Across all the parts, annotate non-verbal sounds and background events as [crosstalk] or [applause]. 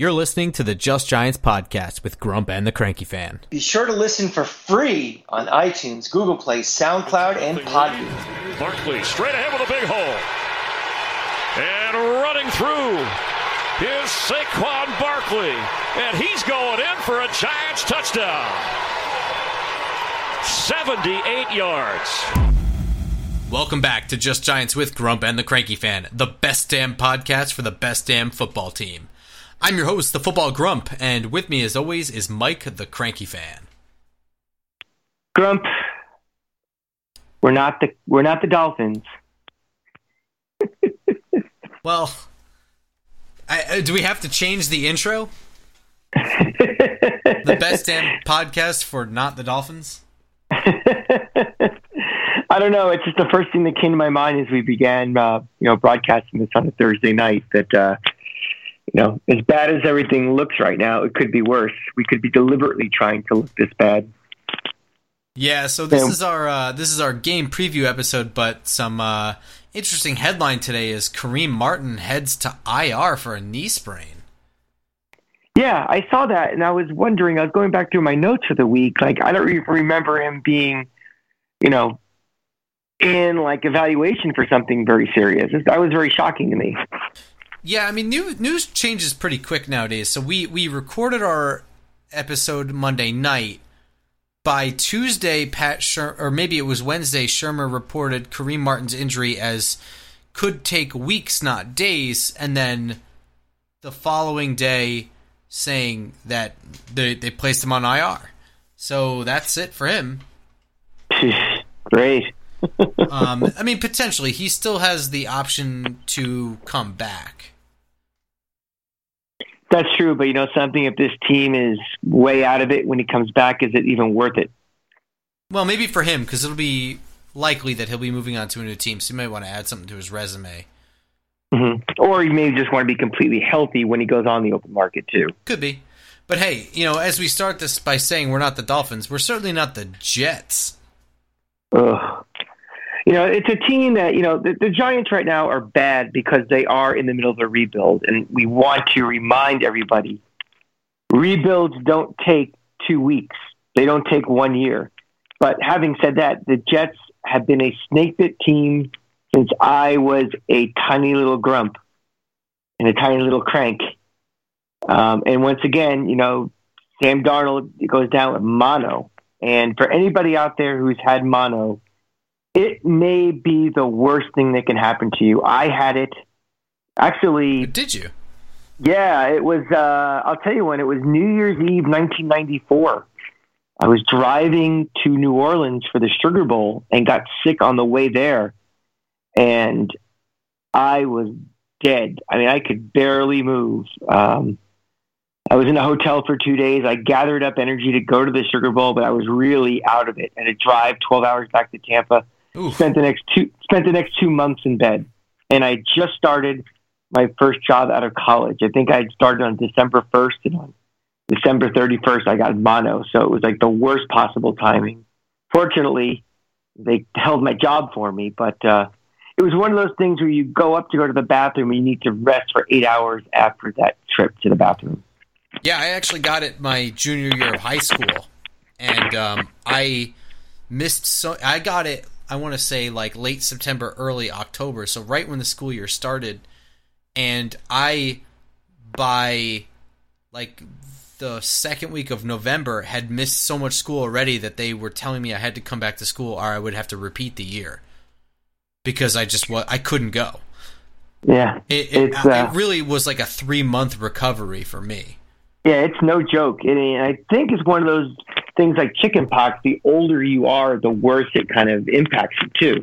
You're listening to the Just Giants podcast with Grump and the Cranky Fan. Be sure to listen for free on iTunes, Google Play, SoundCloud, and Podbean. Barkley straight ahead with a big hole. And running through is Saquon Barkley. And he's going in for a Giants touchdown. 78 yards. Welcome back to Just Giants with Grump and the Cranky Fan, the best damn podcast for the best damn football team. I'm your host, the Football Grump, and with me as always is Mike, the Cranky Fan. Grump, we're not the we're not the Dolphins. [laughs] well, I, uh, do we have to change the intro? the best damn podcast for not the Dolphins. [laughs] I don't know. It's just the first thing that came to my mind as we began, uh, you know, broadcasting this on a Thursday night. That uh, you know, as bad as everything looks right now, it could be worse. We could be deliberately trying to look this bad. Yeah, so this is our uh, this is our game preview episode, but some uh, interesting headline today is Kareem Martin heads to IR for a knee sprain. Yeah, I saw that, and I was wondering. I was going back through my notes for the week. Like, I don't even remember him being, you know, in like evaluation for something very serious. That was very shocking to me. Yeah, I mean, new, news changes pretty quick nowadays. So we we recorded our episode Monday night. By Tuesday, Pat Sher- or maybe it was Wednesday, Shurmur reported Kareem Martin's injury as could take weeks, not days, and then the following day saying that they they placed him on IR. So that's it for him. [laughs] Great. [laughs] um, I mean, potentially, he still has the option to come back. That's true, but you know something. If this team is way out of it when he comes back, is it even worth it? Well, maybe for him because it'll be likely that he'll be moving on to a new team, so he might want to add something to his resume. Mm-hmm. Or he may just want to be completely healthy when he goes on the open market too. Could be, but hey, you know, as we start this by saying we're not the Dolphins, we're certainly not the Jets. Ugh you know, it's a team that, you know, the, the, Giants right now are bad because they are in the middle of a rebuild. And we want to remind everybody rebuilds don't take two weeks, they don't take one year. But having said that, the Jets have been a snake bit team since I was a tiny little grump and a tiny little crank. Um, and once again, you know, Sam Darnold goes down with mono. And for anybody out there who's had mono, it may be the worst thing that can happen to you. I had it. Actually, did you? Yeah, it was. Uh, I'll tell you when. It was New Year's Eve, 1994. I was driving to New Orleans for the Sugar Bowl and got sick on the way there, and I was dead. I mean, I could barely move. Um, I was in a hotel for two days. I gathered up energy to go to the Sugar Bowl, but I was really out of it. And to drive 12 hours back to Tampa Oof. Spent the next two spent the next two months in bed, and I just started my first job out of college. I think I started on December first, and on December thirty first, I got mono. So it was like the worst possible timing. Fortunately, they held my job for me, but uh, it was one of those things where you go up to go to the bathroom and you need to rest for eight hours after that trip to the bathroom. Yeah, I actually got it my junior year of high school, and um, I missed so I got it I want to say like late September, early October. So right when the school year started, and I by like the second week of November had missed so much school already that they were telling me I had to come back to school or I would have to repeat the year because I just I couldn't go. Yeah, it it, uh, it really was like a three month recovery for me. Yeah, it's no joke. And I think it's one of those things like chickenpox. The older you are, the worse it kind of impacts you too.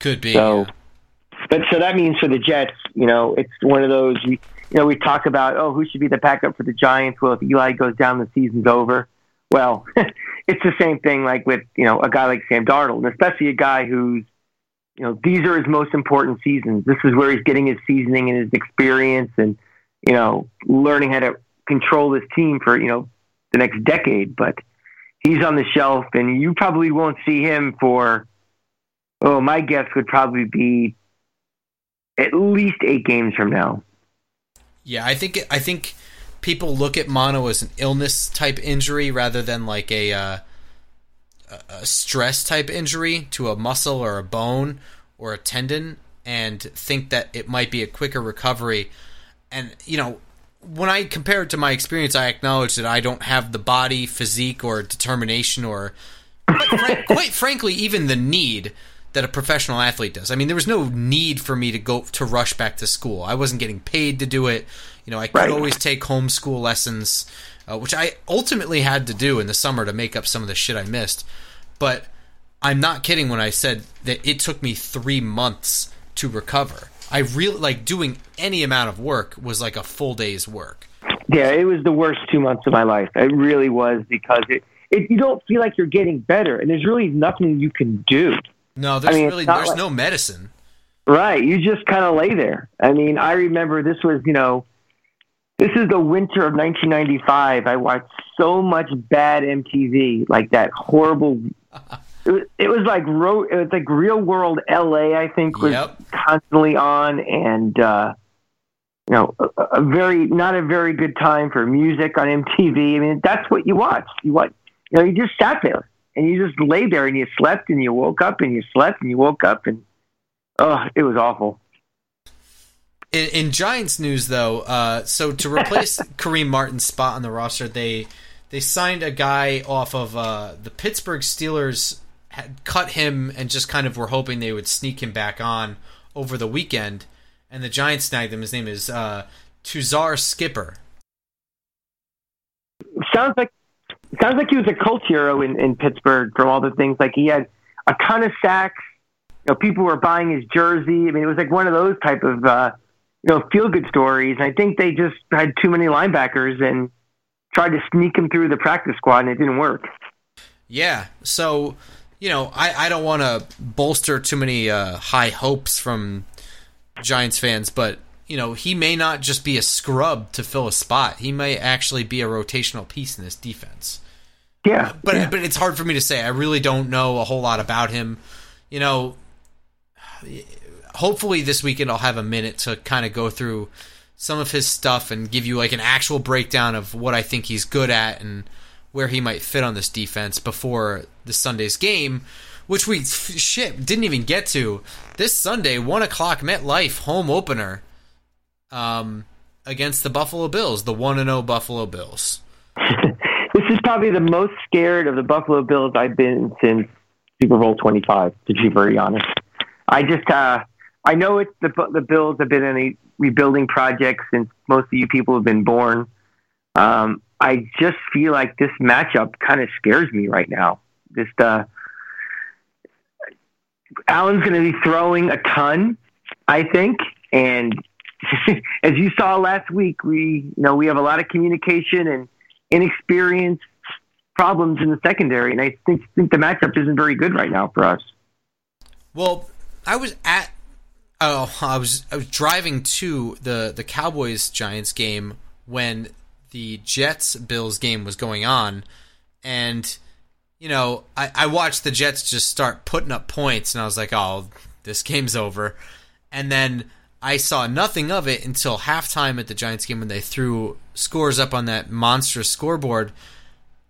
Could be. So, but so that means for the Jets, you know, it's one of those. You, you know, we talk about oh, who should be the backup for the Giants? Well, if Eli goes down, the season's over. Well, [laughs] it's the same thing like with you know a guy like Sam Darnold, and especially a guy who's you know these are his most important seasons. This is where he's getting his seasoning and his experience, and you know learning how to control this team for you know the next decade. But he's on the shelf, and you probably won't see him for. Oh, my guess would probably be at least eight games from now. Yeah, I think I think people look at mono as an illness type injury rather than like a uh, a stress type injury to a muscle or a bone or a tendon and think that it might be a quicker recovery. And, you know, when I compare it to my experience, I acknowledge that I don't have the body, physique, or determination, or quite, [laughs] quite frankly, even the need that a professional athlete does. I mean, there was no need for me to go to rush back to school. I wasn't getting paid to do it. You know, I could Right. always take homeschool lessons, uh, which I ultimately had to do in the summer to make up some of the shit I missed. But I'm not kidding when I said that it took me three months to recover. I really like doing any amount of work was like a full day's work. Yeah, it was the worst two months of my life. It really was because it, it you don't feel like you're getting better, and there's really nothing you can do. No, there's I mean, really there's like- no medicine. Right. You just kind of lay there. I mean, I remember this was, you know, this is the winter of 1995. I watched so much bad MTV, like that horrible. [laughs] It was, it was like ro- it was like real world LA. I think was Yep. constantly on, and uh, you know, a, a very not a very good time for music on MTV. I mean, that's what you watched. You watch, you know, you just sat there and you just lay there and you slept and you woke up and you slept and you woke up and oh, it was awful. In, in Giants news, though, uh, so to replace [laughs] Kareem Martin's spot on the roster, they they signed a guy off of uh, the Pittsburgh Steelers. Had cut him and just kind of were hoping they would sneak him back on over the weekend, and the Giants snagged him. His name is uh, Tuzar Skipper. sounds like sounds like he was a cult hero in, in Pittsburgh from all the things like he had a ton of sacks. You know, people were buying his jersey. I mean, it was like one of those type of uh, you know feel good stories. And I think they just had too many linebackers and tried to sneak him through the practice squad, and it didn't work. Yeah, so you know, I, I don't want to bolster too many uh, high hopes from Giants fans, but you know, he may not just be a scrub to fill a spot. He may actually be a rotational piece in this defense. Yeah, But yeah. but it's hard for me to say. I really don't know a whole lot about him. You know, hopefully this weekend I'll have a minute to kind of go through some of his stuff and give you like an actual breakdown of what I think he's good at and where he might fit on this defense before the Sunday's game, which we shit didn't even get to this Sunday, one o'clock MetLife home opener, um, against the Buffalo Bills, the one and zero Buffalo Bills. [laughs] this is probably the most scared of the Buffalo Bills I've been since Super Bowl 25, to be very honest. I just, uh, I know it's the, the Bills have been in a rebuilding project since most of you people have been born. Um, I just feel like this matchup kind of scares me right now. Just, uh, Allen's going to be throwing a ton, I think, and [laughs] as you saw last week, we you know we have a lot of communication and inexperience problems in the secondary, and I think think the matchup isn't very good right now for us. Well, I was at oh, I was I was driving to the the Cowboys Giants game when the Jets Bills game was going on, and you know I, I watched the Jets just start putting up points, and I was like, oh, this game's over, and then. I saw nothing of it until halftime at the Giants game when they threw scores up on that monstrous scoreboard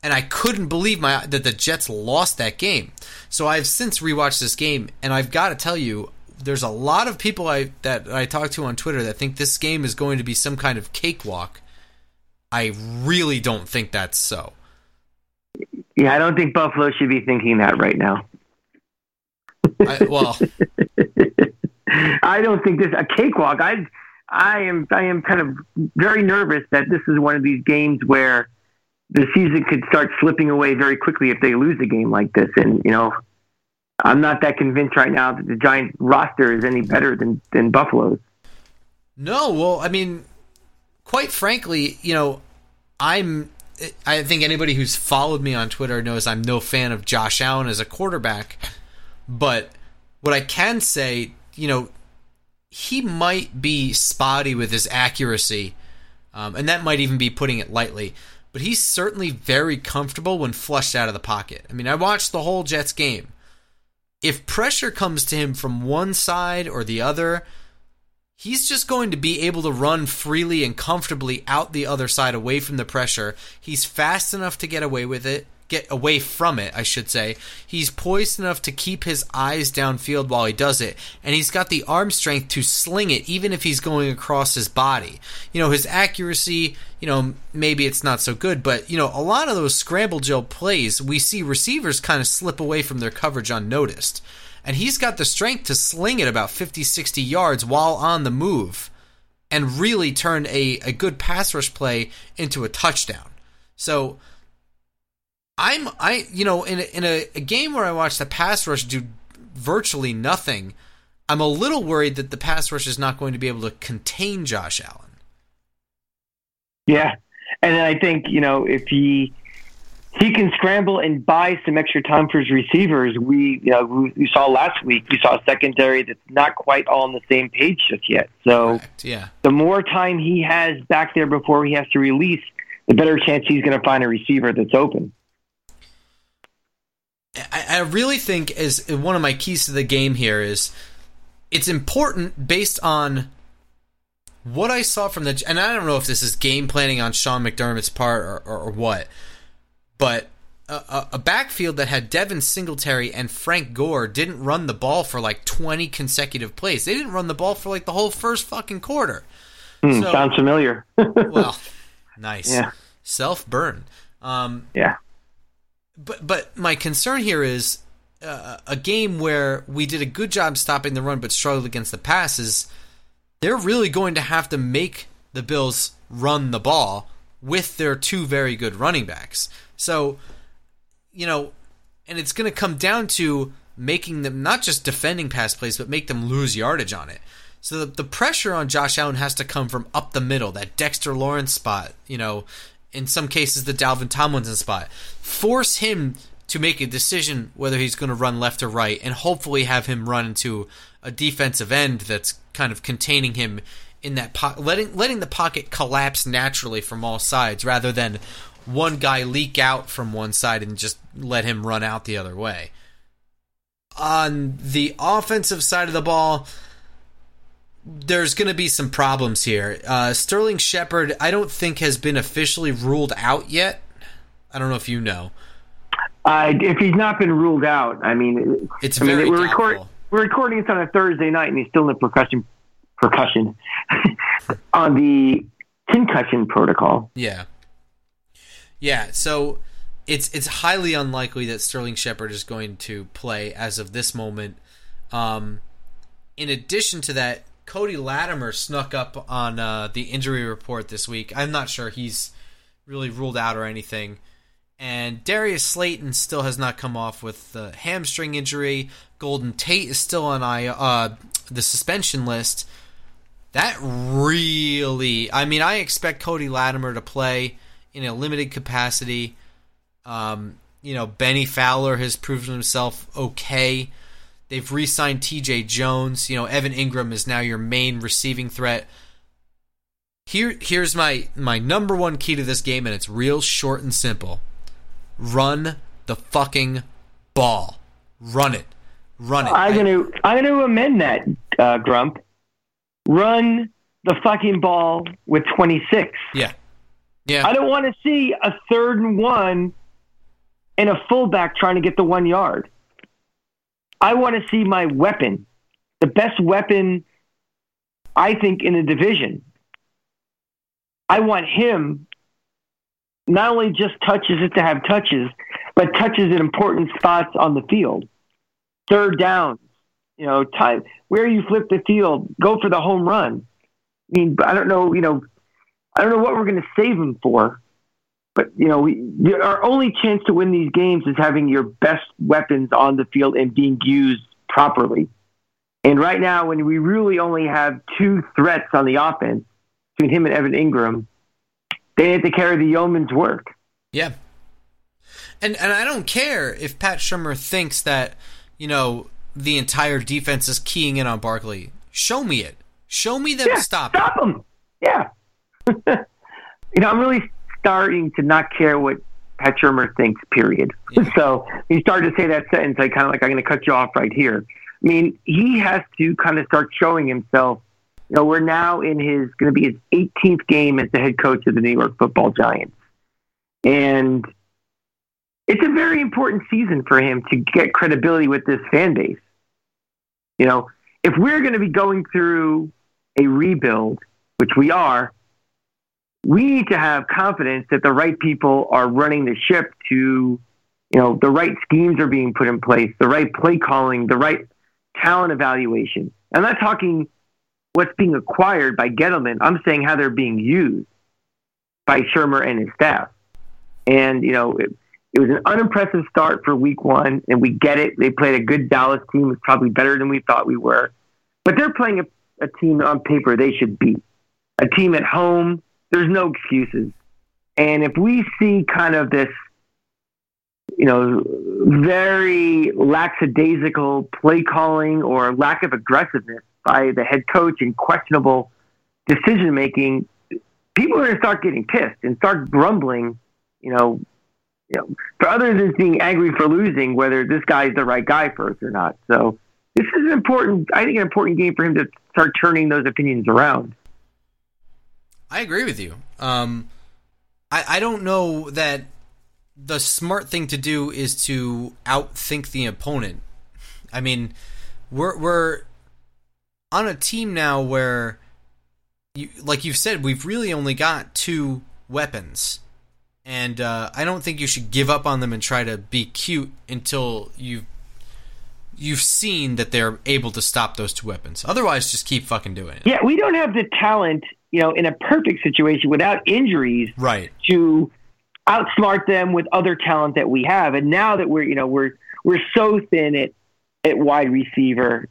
and I couldn't believe my that the Jets lost that game. So I've since rewatched this game, and I've got to tell you, there's a lot of people I that I talk to on Twitter that think this game is going to be some kind of cakewalk. I really don't think that's so. Yeah, I don't think Buffalo should be thinking that right now. I, well, [laughs] I don't think this a cakewalk. I I am I am kind of very nervous that this is one of these games where the season could start slipping away very quickly if they lose a game like this. And you know, I'm not that convinced right now that the Giant roster is any better than than Buffalo's. no. Well, I mean, quite frankly, you know, I'm. I think anybody who's followed me on Twitter knows I'm no fan of Josh Allen as a quarterback. But what I can say, you know, he might be spotty with his accuracy, um, and that might even be putting it lightly. But he's certainly very comfortable when flushed out of the pocket. I mean, I watched the whole Jets game. If pressure comes to him from one side or the other, He's just going to be able to run freely and comfortably out the other side away from the pressure. He's fast enough to get away with it get away from it, I should say. He's poised enough to keep his eyes downfield while he does it, and he's got the arm strength to sling it even if he's going across his body. You know, his accuracy, you know, maybe it's not so good, but you know, a lot of those scramble drill plays, we see receivers kind of slip away from their coverage unnoticed. And he's got the strength to sling it about 50, 60 yards while on the move and really turn a, a good pass rush play into a touchdown. So, I'm I you know in a, in a, a game where I watch the pass rush do virtually nothing, I'm a little worried that the pass rush is not going to be able to contain Josh Allen. Yeah, and I think you know if he he can scramble and buy some extra time for his receivers. We you know we, we saw last week we saw a secondary that's not quite all on the same page just yet. So Correct, yeah, the more time he has back there before he has to release, the better chance he's going to find a receiver that's open. I, I really think is one of my keys to the game here is it's important based on what I saw from the and I don't know if this is game planning on Sean McDermott's part or, or, or what, but a, a, backfield that had Devin Singletary and Frank Gore didn't run the ball for like 20 consecutive plays. They didn't run the ball for like the whole first fucking quarter. Mm, so, sounds familiar. [laughs] well, nice. Yeah. Self burn. Um, yeah. But but my concern here is uh, a game where we did a good job stopping the run but struggled against the passes. They're really going to have to make the Bills run the ball with their two very good running backs. So, you know, and it's going to come down to making them not just defending pass plays, but make them lose yardage on it. So the, the pressure on Josh Allen has to come from up the middle, that Dexter Lawrence spot, you know, in some cases the Dalvin Tomlinson spot. Force him to make a decision whether he's going to run left or right, and hopefully have him run into a defensive end that's kind of containing him in that po- letting letting the pocket collapse naturally from all sides, rather than one guy leak out from one side and just let him run out the other way. On the offensive side of the ball, there's going to be some problems here. Uh, Sterling Shepard, I don't think has been officially ruled out yet. I don't know if you know. Uh, if he's not been ruled out, I mean, it's I very mean, we're, record, we're recording this on a Thursday night, and he's still in the percussion percussion [laughs] on the concussion protocol. Yeah, yeah. So it's it's highly unlikely that Sterling Shepard is going to play as of this moment. Um, in addition to that, Cody Latimer snuck up on uh, the injury report this week. I'm not sure he's really ruled out or anything. And Darius Slayton still has not come off with the hamstring injury. Golden Tate is still on uh, the suspension list. That really, I mean, I expect Cody Latimer to play in a limited capacity. Um, you know, Bennie Fowler has proven himself okay. They've re-signed T.J. Jones. You know, Evan Engram is now your main receiving threat. Here, here's my my number one key to this game, and it's real short and simple. Run the fucking ball. Run it. Run it. I'm gonna I'm gonna amend that, uh, Grump. Run the fucking ball with 26. Yeah. Yeah. I don't want to see a third and one and a fullback trying to get the one yard. I want to see my weapon, the best weapon, I think, in the division. I want him not only just touches it to have touches, but touches at important spots on the field. Third downs, you know, time where you flip the field, go for the home run. I mean, I don't know, you know, I don't know what we're going to save him for, but you know, we, our only chance to win these games is having your best weapons on the field and being used properly. And right now, when we really only have two threats on the offense between him and Evan Engram, they have to carry the yeoman's work. Yeah. And and I don't care if Pat Shurmur thinks that, you know, the entire defense is keying in on Barkley. Show me it. Show me them yeah, stop. Stop him. Yeah. [laughs] you know, I'm really starting to not care what Pat Shurmur thinks, period. Yeah. [laughs] So he started to say that sentence. I kind of like, I'm going to cut you off right here. I mean, he has to kind of start showing himself You know, we're now in his going to be his 18th game as the head coach of the New York Football Giants, and it's a very important season for him to get credibility with this fan base. You know, if we're going to be going through a rebuild, which we are, we need to have confidence that the right people are running the ship to, you know, the right schemes are being put in place, the right play calling, the right talent evaluation. I'm not talking what's being acquired by Gettleman. I'm saying how they're being used by Shurmur and his staff. And, you know, it, it was an unimpressive start for week one, and we get it. They played a good Dallas team. It's probably better than we thought we were. But they're playing a, a team on paper they should beat. A team at home, there's no excuses. And if we see kind of this, you know, very lackadaisical play calling or lack of aggressiveness by the head coach and questionable decision making, people are going to start getting pissed and start grumbling, you know, you know, for other than being angry for losing, whether this guy is the right guy for us or not. So this is an important, I think, an important game for him to start turning those opinions around. I agree with you. Um, I, I don't know that the smart thing to do is to outthink the opponent. I mean, we're we're on a team now where, you, like you've said, we've really only got two weapons and uh, I don't think you should give up on them and try to be cute until you've you've seen that they're able to stop those two weapons. Otherwise, just keep fucking doing it. Yeah, we don't have the talent, you know, in a perfect situation without injuries, right, to outsmart them with other talent that we have. And now that we're, you know, we're we're so thin at at wide receiver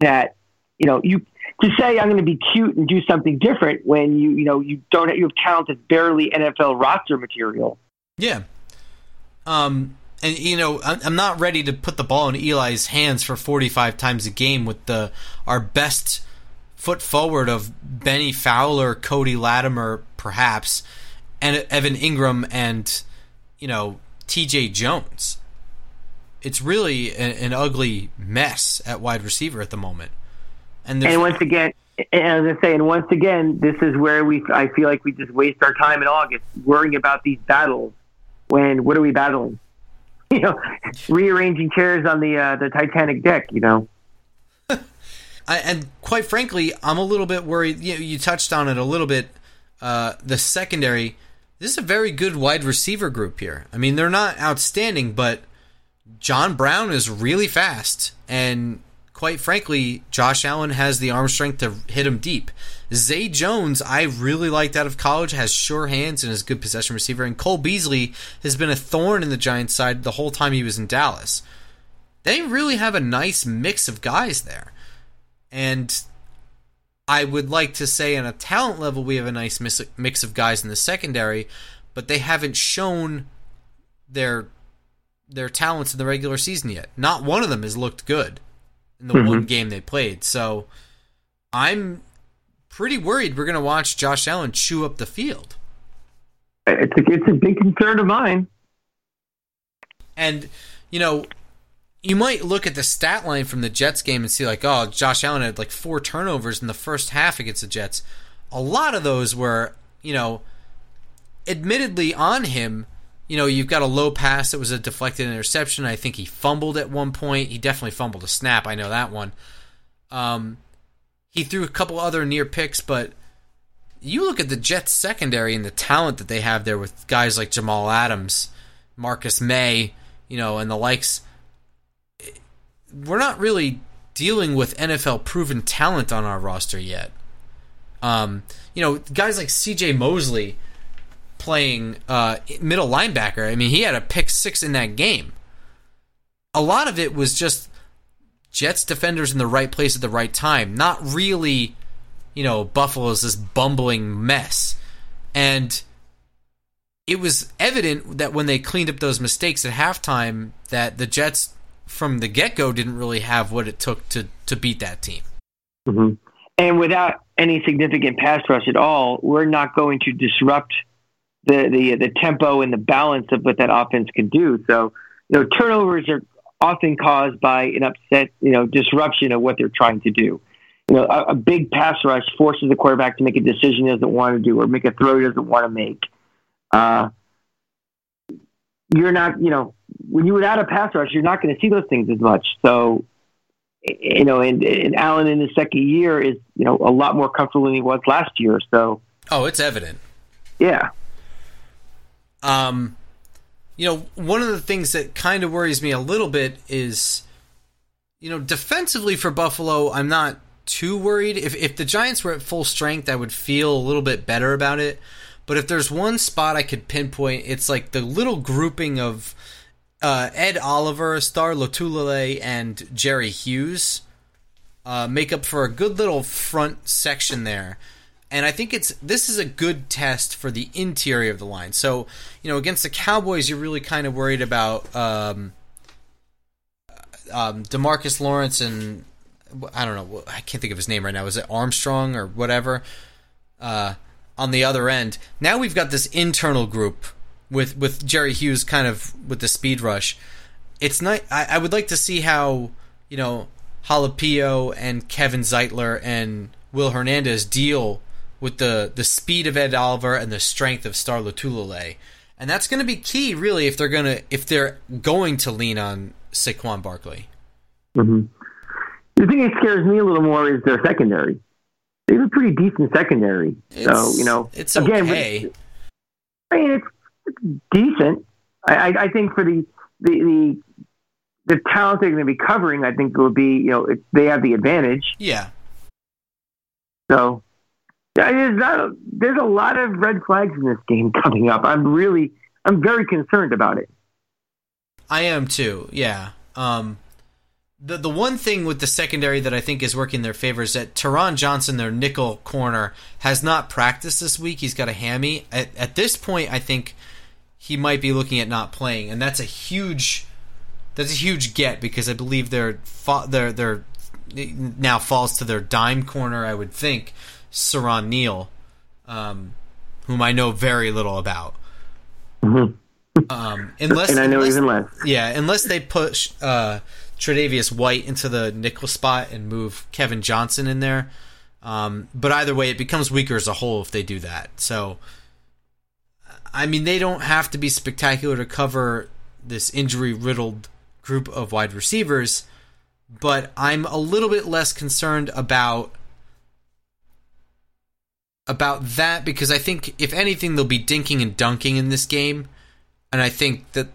that you know you to say I'm going to be cute and do something different when you you know you don't you have talent that's barely NFL roster material. Yeah. Um. And you know, I'm not ready to put the ball in Eli's hands for 45 times a game with the our best foot forward of Bennie Fowler, Cody Latimer, perhaps, and Evan Engram, and you know T.J. Jones. It's really an, an ugly mess at wide receiver at the moment. And, and once again, as I say, and once again, this is where we I feel like we just waste our time in August worrying about these battles. When what are we battling? [laughs] You know, [laughs] rearranging chairs on the uh, the Titanic deck. You know. I, and quite frankly, I'm a little bit worried. You, know, you touched on it a little bit. Uh, the secondary. This is a very good wide receiver group here. I mean, they're not outstanding, but John Brown is really fast, and quite frankly, Josh Allen has the arm strength to hit him deep. Zay Jones, I really liked out of college, has sure hands and is a good possession receiver. And Cole Beasley has been a thorn in the Giants' side the whole time he was in Dallas. They really have a nice mix of guys there. And I would like to say, on a talent level, we have a nice mix of guys in the secondary, but they haven't shown their their talents in the regular season yet. Not one of them has looked good in the mm-hmm. one game they played. So I'm pretty worried we're going to watch Josh Allen chew up the field. It's a, it's a big concern of mine. And, you know, you might look at the stat line from the Jets game and see, like, oh, Josh Allen had like four turnovers in the first half against the Jets. A lot of those were, you know, admittedly on him, you know, you've got a low pass that was a deflected interception. I think he fumbled at one point. He definitely fumbled a snap. I know that one. Um, he threw a couple other near picks, but you look at the Jets secondary and the talent that they have there with guys like Jamal Adams, Marcus Maye, you know, and the likes. We're not really dealing with NFL proven talent on our roster yet. Um, you know, guys like C.J. Mosley playing uh, middle linebacker. I mean, he had a pick six in that game. A lot of it was just Jets defenders in the right place at the right time, not really, you know, Buffalo's this bumbling mess. And it was evident that when they cleaned up those mistakes at halftime, that the Jets from the get go didn't really have what it took to to beat that team. Mm-hmm. And without any significant pass rush at all, we're not going to disrupt the the the tempo and the balance of what that offense can do. So, you know, turnovers are often caused by an upset, you know, disruption of what they're trying to do. you know, a, a big pass rush forces the quarterback to make a decision he doesn't want to do or make a throw he doesn't want to make. Uh, you're not, you know, when you without a pass rush, you're not going to see those things as much. So, you know, and, and Allen in his second year is, you know, a lot more comfortable than he was last year. So, oh, it's evident. Yeah. Um, you know, one of the things that kind of worries me a little bit is, you know, defensively for Buffalo, I'm not too worried. If if the Giants were at full strength, I would feel a little bit better about it. But if there's one spot I could pinpoint, it's like the little grouping of uh, Ed Oliver, Star Lotulelei, and Jerry Hughes uh, make up for a good little front section there. And I think it's this is a good test for the interior of the line. So you know, against the Cowboys, you're really kind of worried about um, um, Demarcus Lawrence and I don't know, I can't think of his name right now. Is it Armstrong or whatever? Uh, on the other end. Now we've got this internal group with with Jerry Hughes kind of with the speed rush. It's not. I, I would like to see how you know Halapio and Kevin Zeitler and Will Hernandez deal with the the speed of Ed Oliver and the strength of Star Lotulelei. And that's going to be key, really, if they're going to if they're going to lean on Saquon Barkley. Mm-hmm. The thing that scares me a little more is their secondary they have a pretty decent secondary. It's, so you know, it's again, okay. I mean, it's, it's decent. I, I, I think for the the the, the talent they're going to be covering, I think it will be you know it, they have the advantage. Yeah. So there's not a, there's a lot of red flags in this game [laughs] coming up. I'm really I'm very concerned about it. I am too. Yeah. Um, the the one thing with the secondary that I think is working in their favor is that Taron Johnson, their nickel corner, has not practiced this week. He's got a hammy. At, at this point, I think he might be looking at not playing, and that's a huge that's a huge get because I believe their their their now falls to their dime corner. I would think Siran Neal, um, whom I know very little about. Mm-hmm. Um, unless and I know unless, even less. Yeah, unless they push. Uh, Tre'Davious White into the nickel spot and move Kevin Johnson in there. Um, but either way, it becomes weaker as a whole if they do that. So, I mean, they don't have to be spectacular to cover this injury riddled group of wide receivers, but I'm a little bit less concerned about about that because I think if anything they'll be dinking and dunking in this game and I think that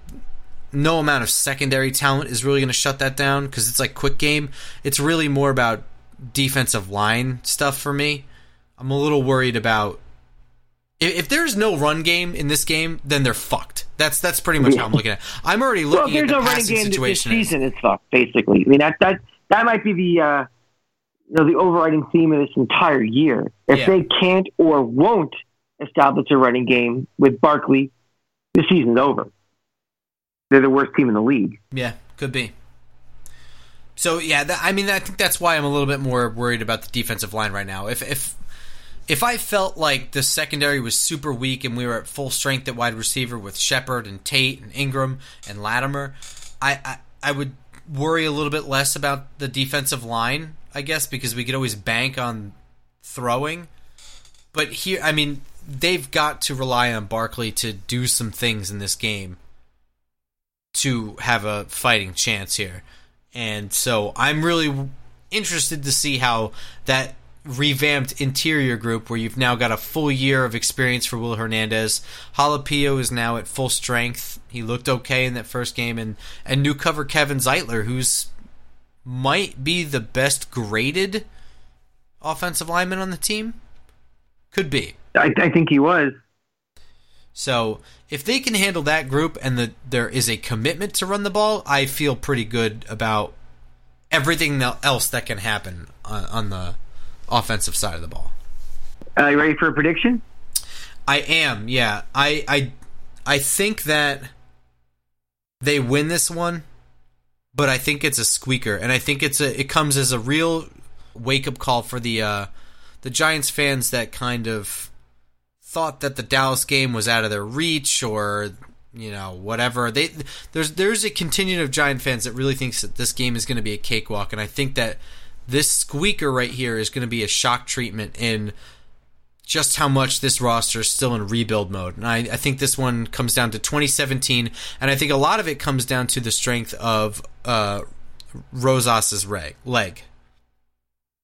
no amount of secondary talent is really going to shut that down because it's like quick game. It's really more about defensive line stuff for me. I'm a little worried about if, if there's no run game in this game, then they're fucked. That's that's pretty much how I'm looking at. it. I'm already looking well, at the no running passing game situation. This season is fucked, basically. I mean that that that might be the uh, you know the overriding theme of this entire year. If Yeah. they can't or won't establish a running game with Barkley, the season's over. They're the worst team in the league. Yeah, could be. So yeah, that, I mean, I think that's why I'm a little bit more worried about the defensive line right now. If if if I felt like the secondary was super weak and we were at full strength at wide receiver with Shepard and Tate and Engram and Latimer, I, I I would worry a little bit less about the defensive line, I guess, because we could always bank on throwing. But here, I mean, they've got to rely on Barkley to do some things in this game to have a fighting chance here. And so I'm really interested to see how that revamped interior group, where you've now got a full year of experience for Will Hernandez. Halapio is now at full strength. He looked okay in that first game, and and new cover Kevin Zeitler, who's might be the best graded offensive lineman on the team. Could be. I, I think he was. So if they can handle that group and the, there is a commitment to run the ball, I feel pretty good about everything else that can happen on, on the offensive side of the ball. Are you ready for a prediction? I am, yeah. I I I think that they win this one, but I think it's a squeaker, and I think it's a it comes as a real wake up call for the uh, the Giants fans that kind of thought that the Dallas game was out of their reach or you know whatever they there's there's a contingent of Giant fans that really thinks that this game is going to be a cakewalk and I think that this squeaker right here is going to be a shock treatment in just how much this roster is still in rebuild mode. And I, I think this one comes down to 2017, and I think a lot of it comes down to the strength of uh, Rosas's leg.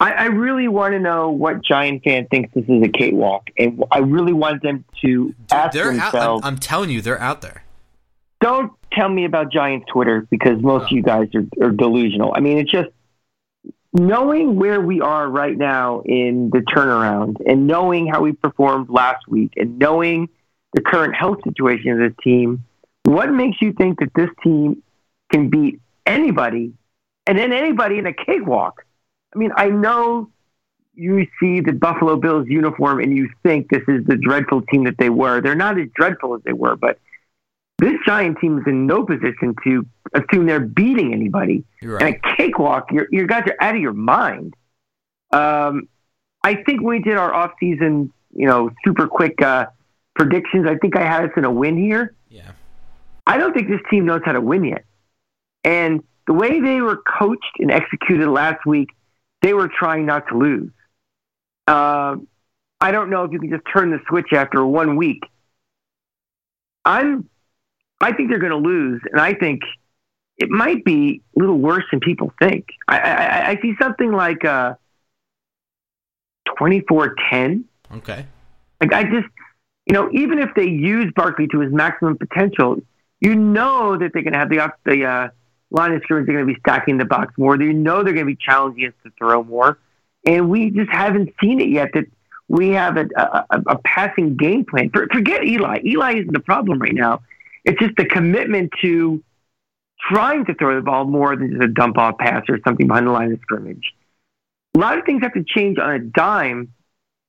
I, I really want to know what Giant fan thinks this is a cakewalk, and I really want them to Dude, ask they're out, themselves. I'm, I'm telling you, they're out there. don't tell me about Giants Twitter because most Oh. of you guys are, are delusional. I mean, it's just knowing where we are right now in the turnaround and knowing how we performed last week and knowing the current health situation of this team. What makes you think that this team can beat anybody and then anybody in a cakewalk? I mean, I know you see the Buffalo Bills uniform and you think this is the dreadful team that they were. They're not as dreadful as they were, but this Giant team is in no position to assume they're beating anybody. You're And a cakewalk, you you guys are out of your mind. Um, I think we did our off-season, you know, super quick uh, predictions. I think I had us in a win here. Yeah. I don't think this team knows how to win yet. And the way they were coached and executed last week, they were trying not to lose. Um, I don't know if you can just turn the switch after one week. I'm, I think they're going to lose, and I think it might be a little worse than people think. I, I, I see something like uh, 24-10. Okay. Like I just, you know, even if they use Barkley to his maximum potential, you know that they're going to have the the uh, line of scrimmage. They're going to be stacking the box more. You know they're going to be challenging us to throw more, and we just haven't seen it yet. That we have a, a, a, a passing game plan. For, forget Eli. Eli isn't the problem right now. It's just the commitment to trying to throw the ball more than just a dump off pass or something behind the line of scrimmage. A lot of things have to change on a dime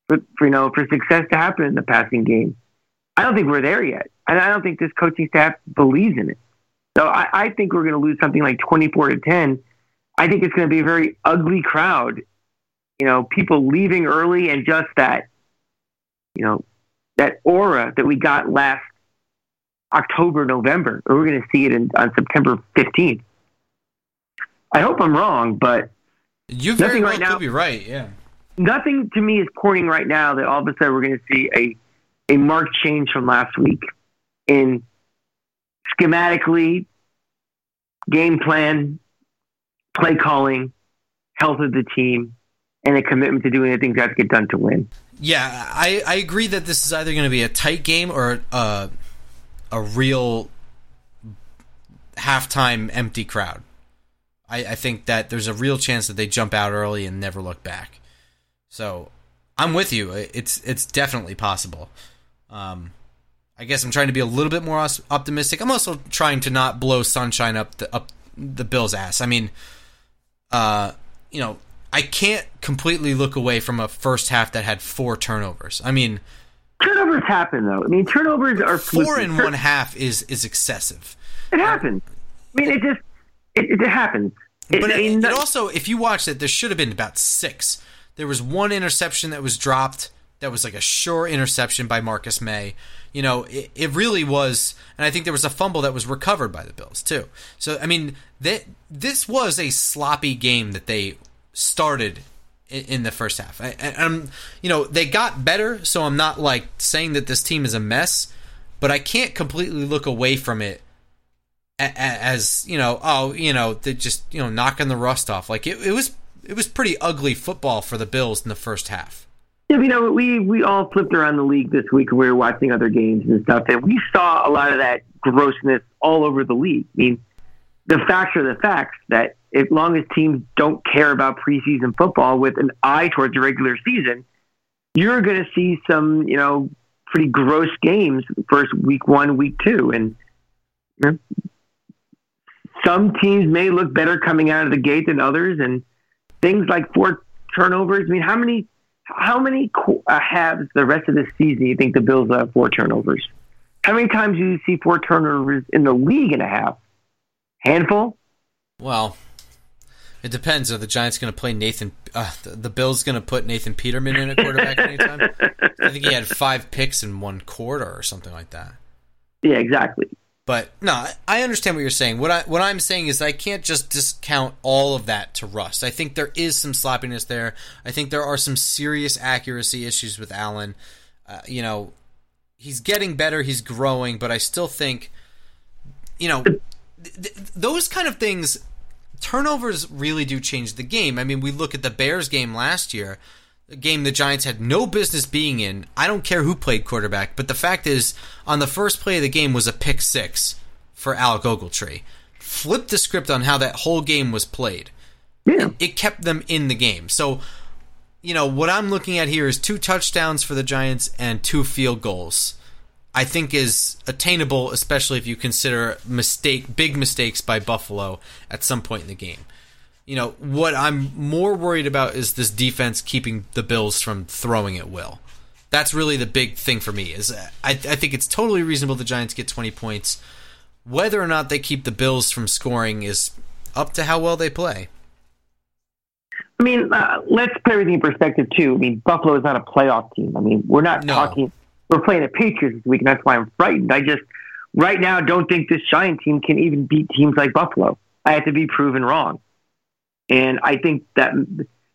for, for you know for success to happen in the passing game. I don't think we're there yet, and I don't think this coaching staff believes in it. So I, I think we're going to lose something like twenty-four to ten. I think it's going to be a very ugly crowd. You know, people leaving early, and just that, you know, that aura that we got last October, November. We're going to see it in, on September fifteenth. I hope I'm wrong, but You very Nothing well right now. could be right. Yeah. nothing to me is pointing right now that all of a sudden we're going to see a a marked change from last week in schematically, game plan, play calling, health of the team, and a commitment to doing the things that have to get done to win. Yeah, I, I agree that this is either going to be a tight game or uh, a real halftime empty crowd. I, I think that there's a real chance that they jump out early and never look back. So I'm with you. It's it's definitely possible. Um, I guess I'm trying to be a little bit more os- optimistic. I'm also trying to not blow sunshine up the up the Bills' ass. I mean, uh, you know, I can't completely look away from a first half that had four turnovers. I mean, Turnovers happen, though. I mean, turnovers are four fluky. in one half is is excessive. It happens. I mean, it just it, it happens. It- But I it, mean, it also, if you watch it, there should have been about six. There was one interception that was dropped. That was like a sure interception by Marcus Maye. You know, it, it really was, and I think there was a fumble that was recovered by the Bills too. So I mean, that this was a sloppy game that they started in, in the first half. I, um, you know, they got better. So I'm not like saying that this team is a mess, but I can't completely look away from it as you know, oh, you know, they just you know knocking the rust off. Like it, it was, it was pretty ugly football for the Bills in the first half. Yeah, you know, we we all flipped around the league this week. We were watching other games and stuff, and we saw a lot of that grossness all over the league. I mean, the facts are the facts. That as long as teams don't care about preseason football with an eye towards the regular season, you're going to see some, you know, pretty gross games first week one, week two, and you know, some teams may look better coming out of the gate than others, and things like four turnovers. I mean, how many? How many uh, halves the rest of the season you think the Bills will have four turnovers? How many times do you see four turnovers in the league in a half? Handful? Well, it depends. Are the Giants going to play Nathan? Uh, the, the Bills going to put Nathan Peterman in a quarterback [laughs] anytime? I think he had five picks in one quarter or something like that. Yeah, exactly. But no, I understand what you're saying. What I what I'm saying is I can't just discount all of that to rust. I think there is some sloppiness there. I think there are some serious accuracy issues with Allen. Uh, you know, he's getting better, he's growing, but I still think, you know, th- th- those kind of things, turnovers really do change the game. I mean, we look at the Bears game last year a game the Giants had no business being in. I don't care who played quarterback, but the fact is, on the first play of the game was a pick six for Alec Ogletree. Flip the script on how that whole game was played. Yeah. It, it kept them in the game. So, you know, what I'm looking at here is two touchdowns for the Giants and two field goals. I think is attainable, especially if you consider mistake big mistakes by Buffalo at some point in the game you know, what I'm more worried about is this defense keeping the Bills from throwing at will. That's really the big thing for me. Is I, I think it's totally reasonable the Giants get 20 points. Whether or not they keep the Bills from scoring is up to how well they play. I mean, uh, let's put everything in perspective too. I mean, Buffalo is not a playoff team. I mean, we're not No. talking. We're playing the Patriots this week, and that's why I'm frightened. I just right now don't think this Giant team can even beat teams like Buffalo. I have to be proven wrong, and I think that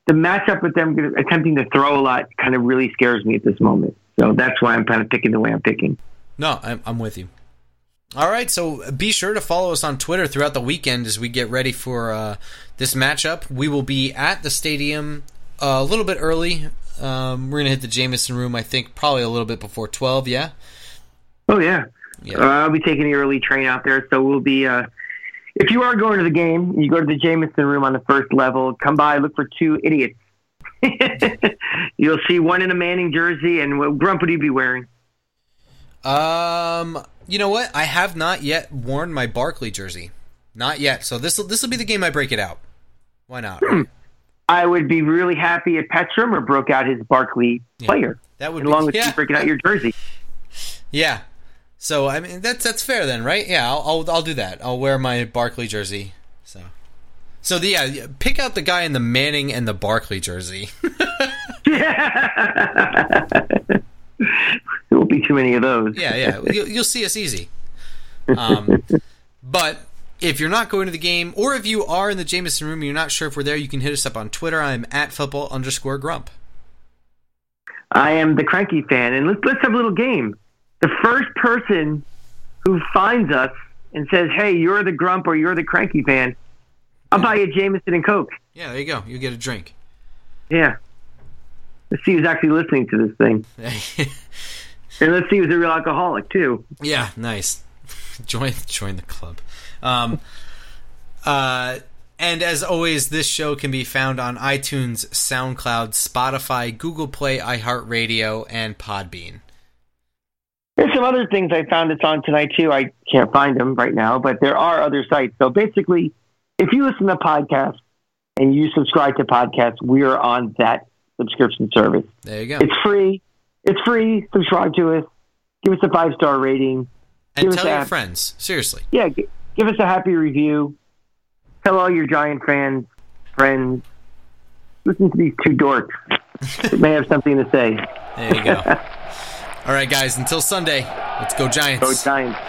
the matchup with them attempting to throw a lot kind of really scares me at this moment. So that's why I'm kind of picking the way I'm picking. No, I'm, I'm with you. All right, so be sure to follow us on Twitter throughout the weekend as we get ready for uh, this matchup. We will be at the stadium uh, a little bit early. Um, we're gonna hit the Jameson room, I think, probably a little bit before twelve. Yeah, Oh yeah, Yeah. Uh, I'll be taking the early train out there, so we'll be. Uh, if you are going to the game, you go to the Jameson room on the first level. Come by, look for two idiots. [laughs] You'll see one in a Manning jersey, and what grump would he be wearing? Um, you know what? I have not yet worn my Barkley jersey, not yet. So this will this will be the game I break it out. Why not? I would be really happy if Pat Shurmur broke out his Barkley player, That would along be with yeah. you breaking out your jersey. Yeah. So I mean that's that's fair then, right? Yeah, I'll I'll, I'll do that. I'll wear my Barkley jersey. So. So the, yeah, pick out the guy in the Manning and the Barkley jersey. yeah [laughs] there won't be too many of those. yeah, yeah, you'll, you'll see us easy. Um, [laughs] but if you're not going to the game, or if you are in the Jameson room and you're not sure if we're there, you can hit us up on Twitter. I'm at football underscore grump. I am the cranky fan, and let's let's have a little game. The first person who finds us and says, "Hey, you're the grump or you're the cranky fan," I'll buy you Jameson and Coke. Yeah, there you go. You get a drink. Yeah. Let's see who's actually listening to this thing, [laughs] and let's see who's a real alcoholic too. Yeah, nice. [laughs] join join the club. Um, uh, and as always, this show can be found on iTunes, SoundCloud, Spotify, Google Play, iHeartRadio, and Podbean. There's some other things I found it's on tonight too. I can't find them right now, but there are other sites. So basically, if you listen to podcasts and you subscribe to podcasts, we are on that subscription service. There you go. It's free. It's free. Subscribe to us. Give us a five star rating. And tell your friends. Seriously. Yeah, g- give us a happy review. Tell all your Giant fans, friends. Listen to these two dorks. They may have something to say. There you go. [laughs] All right, guys. Until Sunday, let's go Giants. Go Giants.